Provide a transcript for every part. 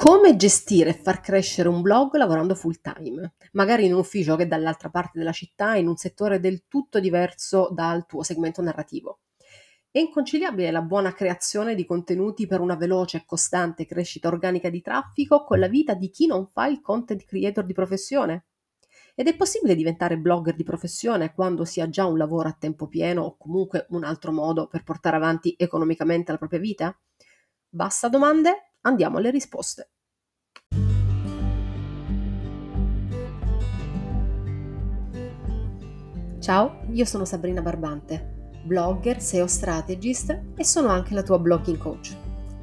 Come gestire e far crescere un blog lavorando full time? Magari in un ufficio che è dall'altra parte della città, in un settore del tutto diverso dal tuo segmento narrativo. È inconciliabile la buona creazione di contenuti per una veloce e costante crescita organica di traffico con la vita di chi non fa il content creator di professione? Ed è possibile diventare blogger di professione quando si ha già un lavoro a tempo pieno o comunque un altro modo per portare avanti economicamente la propria vita? Basta domande? Andiamo alle risposte. Ciao, io sono Sabrina Barbante, blogger, SEO strategist e sono anche la tua blogging coach.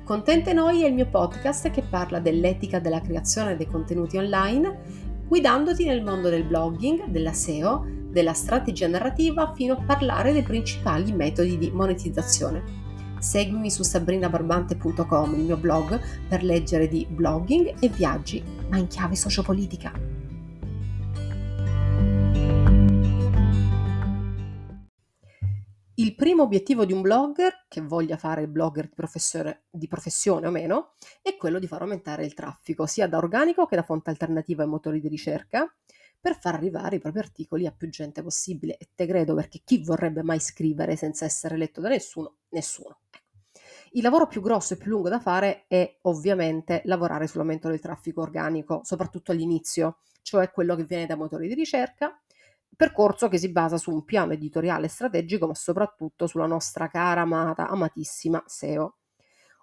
Contente Noi è il mio podcast che parla dell'etica della creazione dei contenuti online, guidandoti nel mondo del blogging, della SEO, della strategia narrativa fino a parlare dei principali metodi di monetizzazione. Seguimi su sabrinabarbante.com, il mio blog, per leggere di blogging e viaggi, ma in chiave sociopolitica. Il primo obiettivo di un blogger, che voglia fare il blogger di, di, professione o meno, è quello di far aumentare il traffico, sia da organico che da fonte alternativa ai motori di ricerca, per far arrivare i propri articoli a più gente possibile. E te credo perché chi vorrebbe mai scrivere senza essere letto da nessuno? Nessuno. Il lavoro più grosso e più lungo da fare è ovviamente lavorare sull'aumento del traffico organico, soprattutto all'inizio, cioè quello che viene da motori di ricerca, percorso che si basa su un piano editoriale strategico, ma soprattutto sulla nostra cara, amata, amatissima SEO.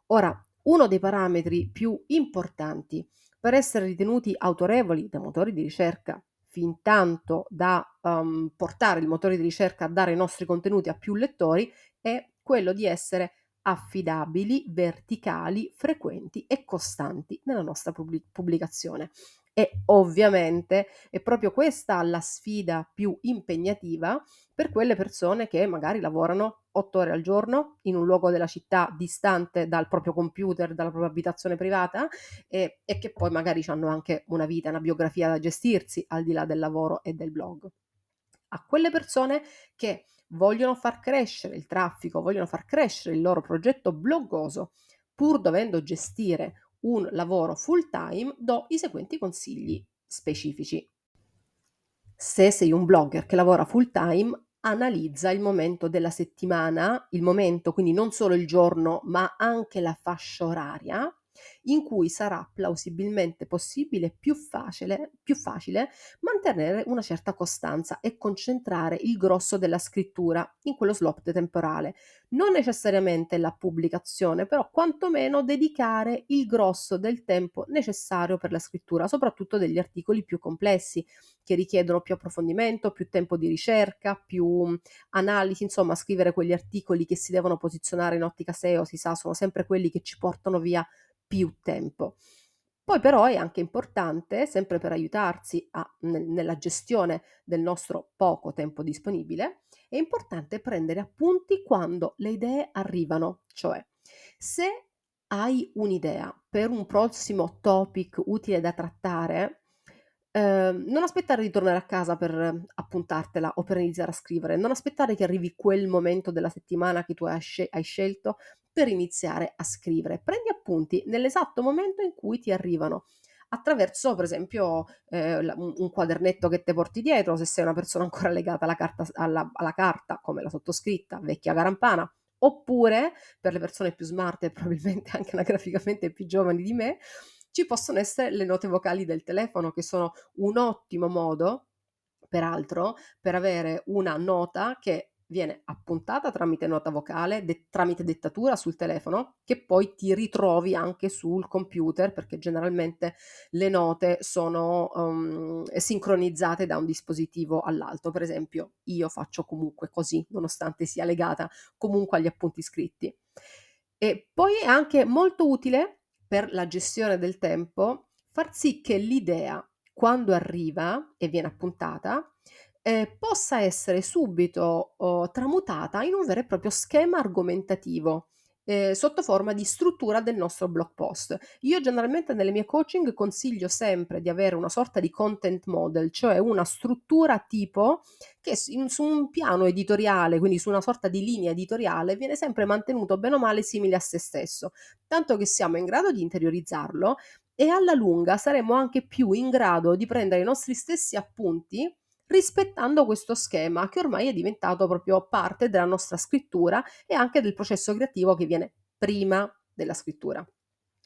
Ora, uno dei parametri più importanti per essere ritenuti autorevoli da motori di ricerca, fin tanto da um, portare il motore di ricerca a dare i nostri contenuti a più lettori, è quello di essere affidabili, verticali, frequenti e costanti nella nostra pubblicazione. E ovviamente è proprio questa la sfida più impegnativa per quelle persone che magari lavorano otto ore al giorno in un luogo della città distante dal proprio computer, dalla propria abitazione privata e, e che poi magari hanno anche una vita, una biografia da gestirsi al di là del lavoro e del blog. A quelle persone che vogliono far crescere il traffico, vogliono far crescere il loro progetto bloggoso, pur dovendo gestire un lavoro full time, do i seguenti consigli specifici. Se sei un blogger che lavora full time, analizza il momento della settimana, il momento quindi non solo il giorno, ma anche la fascia oraria in cui sarà plausibilmente possibile più facile, più facile mantenere una certa costanza e concentrare il grosso della scrittura in quello slot temporale. Non necessariamente la pubblicazione, però quantomeno dedicare il grosso del tempo necessario per la scrittura, soprattutto degli articoli più complessi che richiedono più approfondimento, più tempo di ricerca, più analisi, insomma, scrivere quegli articoli che si devono posizionare in ottica SEO, si sa, sono sempre quelli che ci portano via più tempo. Poi però è anche importante, sempre per aiutarsi a, nel, nella gestione del nostro poco tempo disponibile, è importante prendere appunti quando le idee arrivano, cioè se hai un'idea per un prossimo topic utile da trattare, eh, non aspettare di tornare a casa per appuntartela o per iniziare a scrivere, non aspettare che arrivi quel momento della settimana che tu hai, scel- hai scelto per iniziare a scrivere. Prendi appunti nell'esatto momento in cui ti arrivano attraverso per esempio eh, un quadernetto che ti porti dietro se sei una persona ancora legata alla carta, alla, alla carta come la sottoscritta vecchia garampana oppure per le persone più smart e probabilmente anche anagraficamente più giovani di me ci possono essere le note vocali del telefono che sono un ottimo modo peraltro per avere una nota che viene appuntata tramite nota vocale, de- tramite dettatura sul telefono, che poi ti ritrovi anche sul computer, perché generalmente le note sono um, sincronizzate da un dispositivo all'altro. Per esempio, io faccio comunque così, nonostante sia legata comunque agli appunti scritti. E poi è anche molto utile per la gestione del tempo far sì che l'idea, quando arriva e viene appuntata, eh, possa essere subito oh, tramutata in un vero e proprio schema argomentativo. Eh, sotto forma di struttura del nostro blog post. Io generalmente nelle mie coaching consiglio sempre di avere una sorta di content model, cioè una struttura tipo che su un piano editoriale, quindi su una sorta di linea editoriale, viene sempre mantenuto bene o male simile a se stesso, tanto che siamo in grado di interiorizzarlo e alla lunga saremo anche più in grado di prendere i nostri stessi appunti rispettando questo schema che ormai è diventato proprio parte della nostra scrittura e anche del processo creativo che viene prima della scrittura.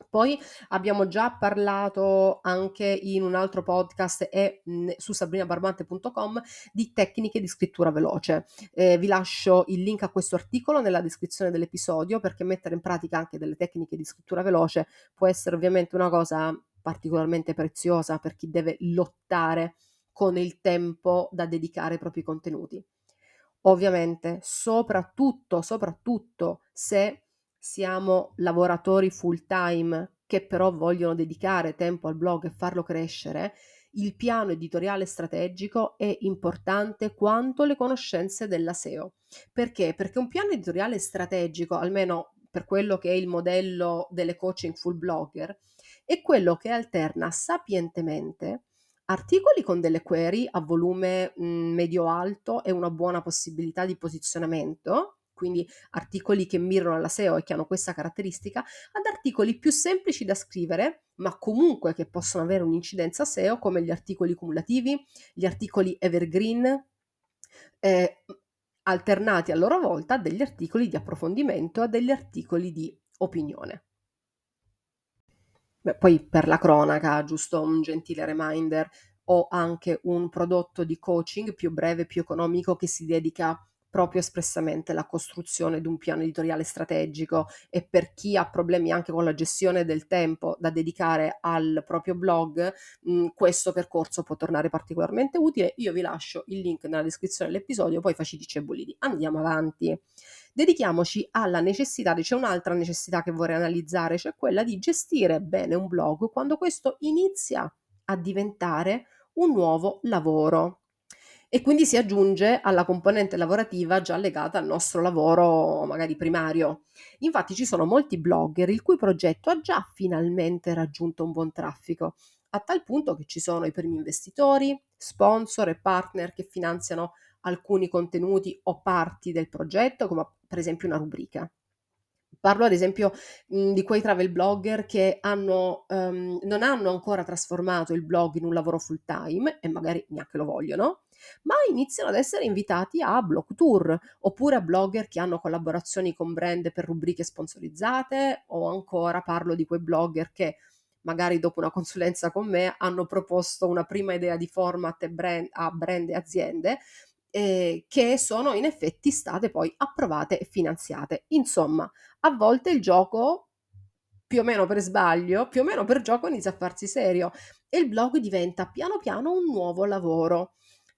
Poi abbiamo già parlato anche in un altro podcast e mh, su sabrinabarbante.com di tecniche di scrittura veloce. Eh, vi lascio il link a questo articolo nella descrizione dell'episodio perché mettere in pratica anche delle tecniche di scrittura veloce può essere ovviamente una cosa particolarmente preziosa per chi deve lottare con il tempo da dedicare ai propri contenuti. Ovviamente, soprattutto, soprattutto se siamo lavoratori full time che però vogliono dedicare tempo al blog e farlo crescere, il piano editoriale strategico è importante quanto le conoscenze della SEO. Perché? Perché un piano editoriale strategico, almeno per quello che è il modello delle coaching full blogger, è quello che alterna sapientemente articoli con delle query a volume mh, medio-alto e una buona possibilità di posizionamento, quindi articoli che mirano alla SEO e che hanno questa caratteristica, ad articoli più semplici da scrivere, ma comunque che possono avere un'incidenza SEO, come gli articoli cumulativi, gli articoli evergreen, eh, alternati a loro volta a degli articoli di approfondimento a degli articoli di opinione. Beh, poi per la cronaca, giusto un gentile reminder, ho anche un prodotto di coaching più breve, più economico che si dedica proprio espressamente alla costruzione di un piano editoriale strategico e per chi ha problemi anche con la gestione del tempo da dedicare al proprio blog, mh, questo percorso può tornare particolarmente utile. Io vi lascio il link nella descrizione dell'episodio, poi facitici e bolidi. Andiamo avanti dedichiamoci alla necessità, c'è un'altra necessità che vorrei analizzare, cioè quella di gestire bene un blog quando questo inizia a diventare un nuovo lavoro e quindi si aggiunge alla componente lavorativa già legata al nostro lavoro magari primario. Infatti ci sono molti blogger il cui progetto ha già finalmente raggiunto un buon traffico, a tal punto che ci sono i primi investitori, sponsor e partner che finanziano alcuni contenuti o parti del progetto, come per esempio una rubrica. Parlo ad esempio mh, di quei travel blogger che hanno, um, non hanno ancora trasformato il blog in un lavoro full time e magari neanche lo vogliono, ma iniziano ad essere invitati a blog tour oppure a blogger che hanno collaborazioni con brand per rubriche sponsorizzate o ancora parlo di quei blogger che magari dopo una consulenza con me hanno proposto una prima idea di format brand, a brand e aziende eh, che sono in effetti state poi approvate e finanziate. Insomma, a volte il gioco, più o meno per sbaglio, più o meno per gioco inizia a farsi serio e il blog diventa piano piano un nuovo lavoro.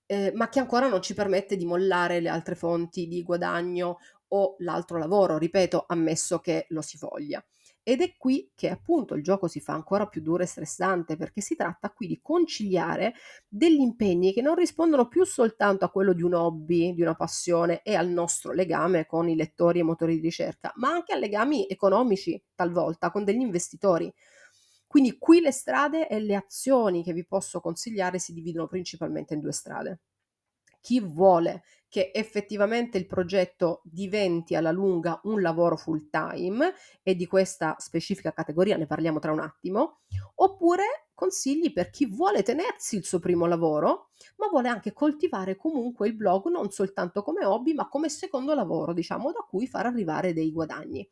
Eh, ma che ancora non ci permette di mollare le altre fonti di guadagno o l'altro lavoro, ripeto, ammesso che lo si voglia. Ed è qui che appunto il gioco si fa ancora più duro e stressante perché si tratta qui di conciliare degli impegni che non rispondono più soltanto a quello di un hobby, di una passione e al nostro legame con i lettori e motori di ricerca, ma anche a legami economici talvolta con degli investitori. Quindi qui le strade e le azioni che vi posso consigliare si dividono principalmente in due strade. Chi vuole che effettivamente il progetto diventi alla lunga un lavoro full time e di questa specifica categoria ne parliamo tra un attimo, oppure consigli per chi vuole tenersi il suo primo lavoro, ma vuole anche coltivare comunque il blog non soltanto come hobby, ma come secondo lavoro, diciamo, da cui far arrivare dei guadagni.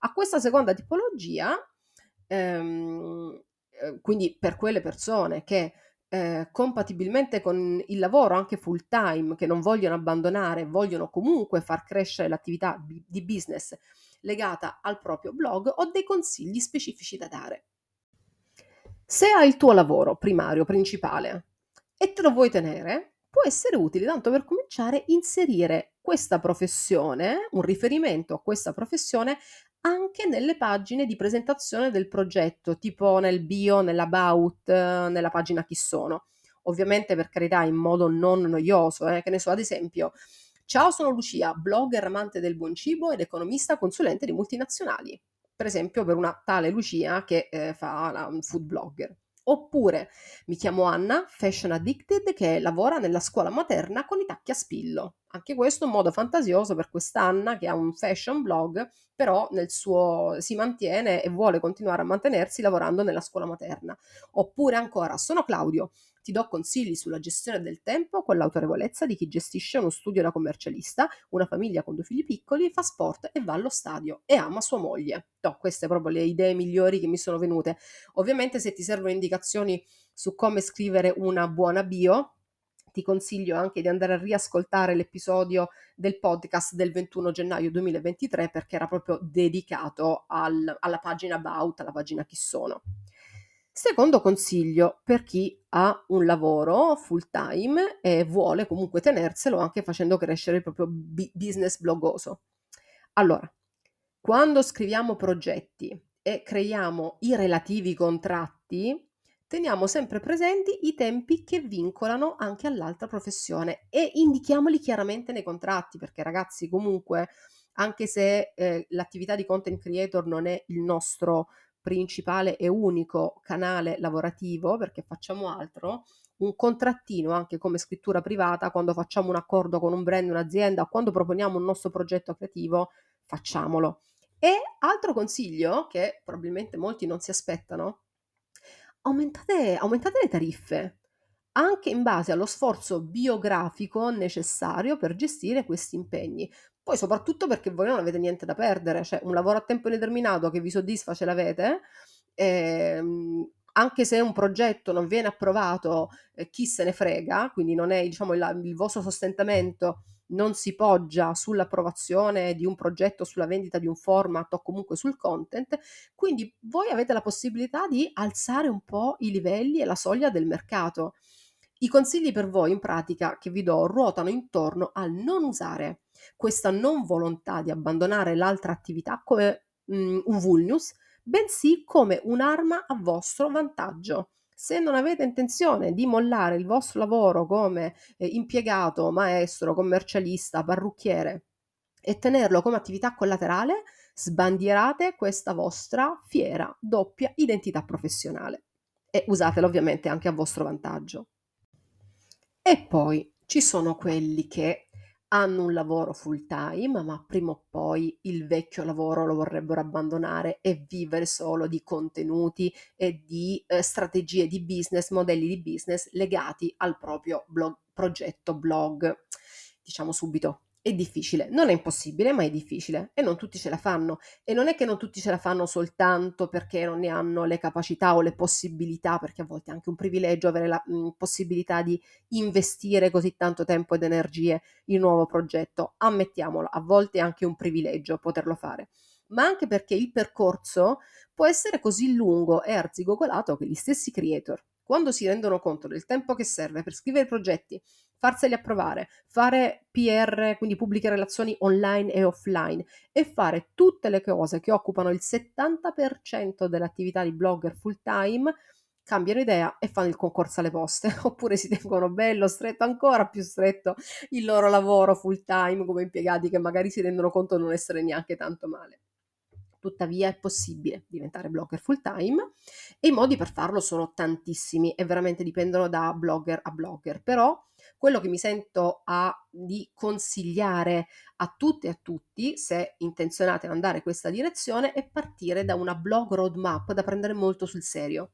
A questa seconda tipologia, ehm, eh, quindi per quelle persone che eh, compatibilmente con il lavoro anche full time che non vogliono abbandonare, vogliono comunque far crescere l'attività di business legata al proprio blog, ho dei consigli specifici da dare. Se hai il tuo lavoro primario, principale, e te lo vuoi tenere, può essere utile, tanto per cominciare, inserire questa professione, un riferimento a questa professione anche nelle pagine di presentazione del progetto, tipo nel bio, nell'about, nella pagina chi sono. Ovviamente per carità in modo non noioso, eh, che ne so, ad esempio, ciao sono Lucia, blogger amante del buon cibo ed economista consulente di multinazionali. Per esempio per una tale Lucia che eh, fa la, un food blogger. Oppure mi chiamo Anna, fashion addicted, che lavora nella scuola materna con i tacchi a spillo. Anche questo è un modo fantasioso per quest'Anna che ha un fashion blog, però nel suo si mantiene e vuole continuare a mantenersi lavorando nella scuola materna. Oppure ancora, sono Claudio, ti do consigli sulla gestione del tempo con l'autorevolezza di chi gestisce uno studio da commercialista, una famiglia con due figli piccoli, fa sport e va allo stadio e ama sua moglie. No, queste proprio le idee migliori che mi sono venute. Ovviamente se ti servono indicazioni su come scrivere una buona bio, ti consiglio anche di andare a riascoltare l'episodio del podcast del 21 gennaio 2023 perché era proprio dedicato al, alla pagina About, alla pagina Chi sono. Secondo consiglio per chi ha un lavoro full time e vuole comunque tenerselo anche facendo crescere il proprio business blogoso. Allora, quando scriviamo progetti e creiamo i relativi contratti, teniamo sempre presenti i tempi che vincolano anche all'altra professione e indichiamoli chiaramente nei contratti, perché ragazzi comunque anche se eh, l'attività di content creator non è il nostro principale e unico canale lavorativo perché facciamo altro, un contrattino anche come scrittura privata quando facciamo un accordo con un brand, un'azienda, quando proponiamo un nostro progetto creativo, facciamolo. E altro consiglio che probabilmente molti non si aspettano, aumentate, aumentate le tariffe anche in base allo sforzo biografico necessario per gestire questi impegni. Poi soprattutto perché voi non avete niente da perdere, cioè un lavoro a tempo indeterminato che vi soddisfa ce l'avete, ehm, anche se un progetto non viene approvato, eh, chi se ne frega, quindi non è diciamo, il, il vostro sostentamento non si poggia sull'approvazione di un progetto, sulla vendita di un format o comunque sul content, quindi voi avete la possibilità di alzare un po' i livelli e la soglia del mercato. I consigli per voi in pratica che vi do ruotano intorno al non usare questa non volontà di abbandonare l'altra attività come mh, mm, un vulnus, bensì come un'arma a vostro vantaggio. Se non avete intenzione di mollare il vostro lavoro come eh, impiegato, maestro, commercialista, parrucchiere e tenerlo come attività collaterale, sbandierate questa vostra fiera doppia identità professionale e usatela ovviamente anche a vostro vantaggio. E poi ci sono quelli che hanno un lavoro full time, ma prima o poi il vecchio lavoro lo vorrebbero abbandonare e vivere solo di contenuti e di eh, strategie di business, modelli di business legati al proprio blog, progetto blog. Diciamo subito, è difficile, non è impossibile, ma è difficile e non tutti ce la fanno. E non è che non tutti ce la fanno soltanto perché non ne hanno le capacità o le possibilità, perché a volte è anche un privilegio avere la mh, possibilità di investire così tanto tempo ed energie in un nuovo progetto. Ammettiamolo, a volte è anche un privilegio poterlo fare, ma anche perché il percorso può essere così lungo e arzigogolato che gli stessi creator, quando si rendono conto del tempo che serve per scrivere progetti, farseli approvare, fare PR, quindi pubbliche relazioni online e offline e fare tutte le cose che occupano il 70% dell'attività di blogger full time, cambiano idea e fanno il concorso alle poste, oppure si tengono bello, stretto, ancora più stretto il loro lavoro full time come impiegati che magari si rendono conto di non essere neanche tanto male. Tuttavia è possibile diventare blogger full time e i modi per farlo sono tantissimi e veramente dipendono da blogger a blogger, però quello che mi sento a, di consigliare a tutte e a tutti, se intenzionate ad andare in questa direzione, è partire da una blog roadmap da prendere molto sul serio,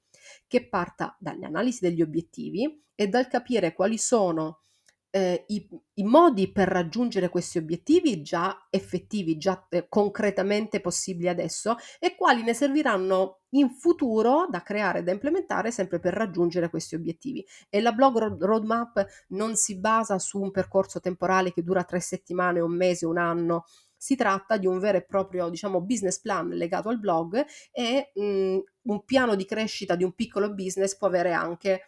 che parta dalle analisi degli obiettivi e dal capire quali sono eh, i, i, modi per raggiungere questi obiettivi già effettivi, già eh, concretamente possibili adesso e quali ne serviranno in futuro da creare e da implementare sempre per raggiungere questi obiettivi. E la blog roadmap non si basa su un percorso temporale che dura tre settimane, un mese, un anno. Si tratta di un vero e proprio, diciamo, business plan legato al blog e mh, un piano di crescita di un piccolo business può avere anche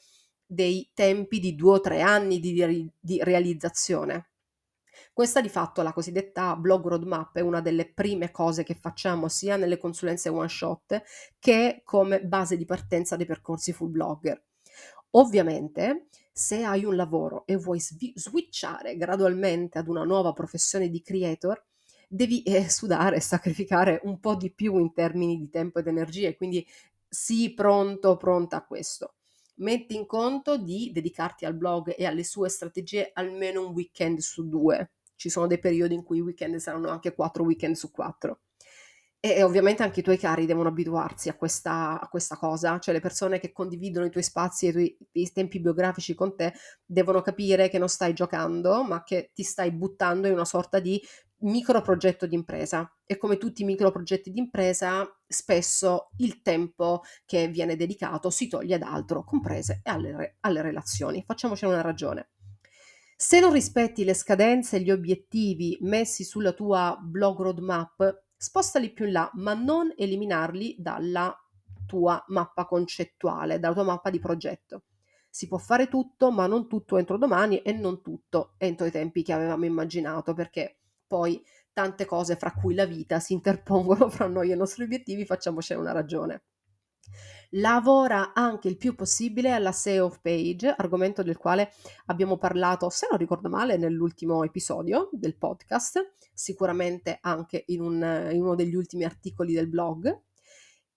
dei tempi di due o tre anni di, di realizzazione. Questa di fatto, la cosiddetta blog roadmap, è una delle prime cose che facciamo sia nelle consulenze one shot che come base di partenza dei percorsi full blogger. Ovviamente, se hai un lavoro e vuoi svi- switchare gradualmente ad una nuova professione di creator, devi eh, sudare e sacrificare un po' di più in termini di tempo ed energie, quindi sii pronto, pronta a questo. Metti in conto di dedicarti al blog e alle sue strategie almeno un weekend su due. Ci sono dei periodi in cui i weekend saranno anche quattro weekend su quattro. E, ovviamente anche i tuoi cari devono abituarsi a questa, a questa, cosa, cioè le persone che condividono i tuoi spazi e i tuoi i tempi biografici con te devono capire che non stai giocando, ma che ti stai buttando in una sorta di micro progetto di impresa e come tutti i micro progetti di impresa spesso il tempo che viene dedicato si toglie ad altro, comprese alle, alle relazioni. Facciamoci una ragione. Se non rispetti le scadenze e gli obiettivi messi sulla tua blog roadmap, spostali più in là, ma non eliminarli dalla tua mappa concettuale, dalla tua mappa di progetto. Si può fare tutto, ma non tutto entro domani e non tutto entro i tempi che avevamo immaginato, perché poi tante cose, fra cui la vita, si interpongono fra noi e i nostri obiettivi, facciamocene una ragione. Lavora anche il più possibile alla SEO page, argomento del quale abbiamo parlato, se non ricordo male, nell'ultimo episodio del podcast, sicuramente anche in, un, in uno degli ultimi articoli del blog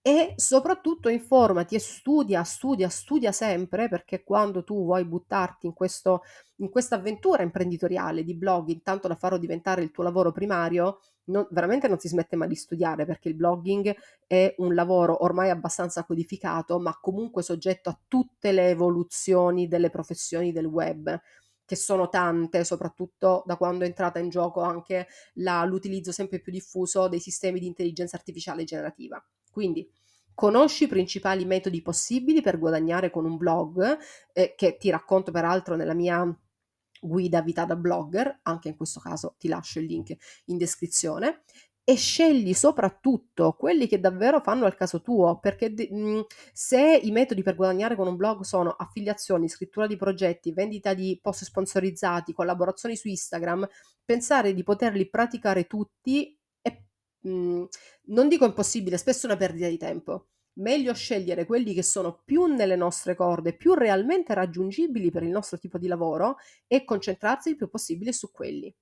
e soprattutto informati e studia, studia, studia sempre perché quando tu vuoi buttarti in, questo, in questa avventura imprenditoriale di blogging, tanto da farlo diventare il tuo lavoro primario, non, veramente non si smette mai di studiare perché il blogging è un lavoro ormai abbastanza codificato, ma comunque soggetto a tutte le evoluzioni delle professioni del web che sono tante, soprattutto da quando è entrata in gioco anche la, l'utilizzo sempre più diffuso dei sistemi di intelligenza artificiale generativa. Quindi conosci i principali metodi possibili per guadagnare con un blog, eh, che ti racconto peraltro nella mia guida vita da blogger, anche in questo caso ti lascio il link in descrizione, e scegli soprattutto quelli che davvero fanno al caso tuo, perché de- mh, se i metodi per guadagnare con un blog sono affiliazioni, scrittura di progetti, vendita di post sponsorizzati, collaborazioni su Instagram, pensare di poterli praticare tutti mh, mhmm, non dico impossibile, spesso una perdita di tempo. Meglio scegliere quelli che sono più nelle nostre corde, più realmente raggiungibili per il nostro tipo di lavoro e concentrarsi il più possibile su quelli.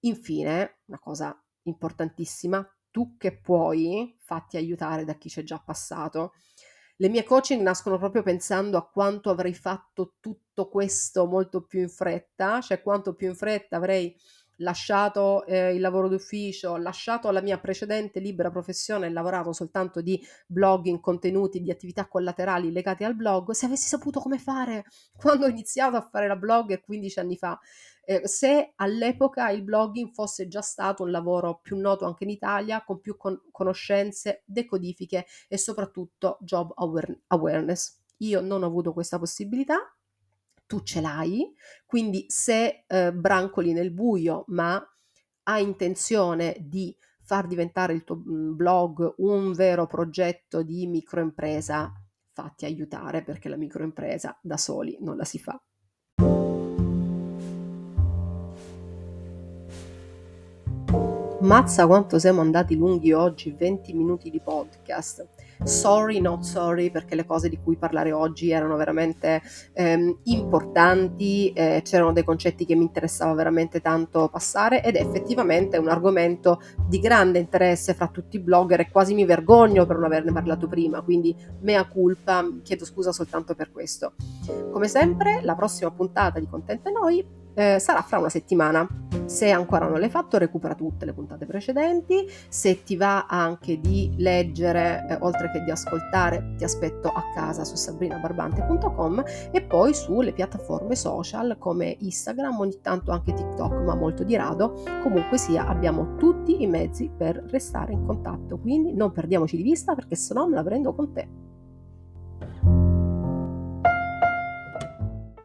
Infine, una cosa importantissima, tu che puoi, fatti aiutare da chi c'è già passato. Le mie coaching nascono proprio pensando a quanto avrei fatto tutto questo molto più in fretta, cioè quanto più in fretta avrei lasciato eh, il lavoro d'ufficio, lasciato la mia precedente libera professione e lavorato soltanto di blogging, contenuti, di attività collaterali legate al blog, se avessi saputo come fare quando ho iniziato a fare la blog 15 anni fa, eh, se all'epoca il blogging fosse già stato un lavoro più noto anche in Italia, con più con- conoscenze, decodifiche e soprattutto job aware- awareness. Io non ho avuto questa possibilità, tu ce l'hai, quindi se eh, brancoli nel buio ma hai intenzione di far diventare il tuo mm, blog un vero progetto di microimpresa, fatti aiutare perché la microimpresa da soli non la si fa. Mazza quanto siamo andati lunghi oggi, 20 minuti di podcast. Sorry, not sorry, perché le cose di cui parlare oggi erano veramente ehm, importanti, eh, c'erano dei concetti che mi interessava veramente tanto passare ed è effettivamente un argomento di grande interesse fra tutti i blogger e quasi mi vergogno per non averne parlato prima, quindi mea culpa, chiedo scusa soltanto per questo. Come sempre, la prossima puntata di Contente Noi eh, sarà fra una settimana. Se ancora non l'hai fatto, recupera tutte le puntate precedenti. Se ti va anche di leggere, eh, oltre che di ascoltare, ti aspetto a casa su sabrinabarbante.com e poi sulle piattaforme social come Instagram, ogni tanto anche TikTok, ma molto di rado. Comunque sia, abbiamo tutti i mezzi per restare in contatto. Quindi non perdiamoci di vista perché se no me la prendo con te.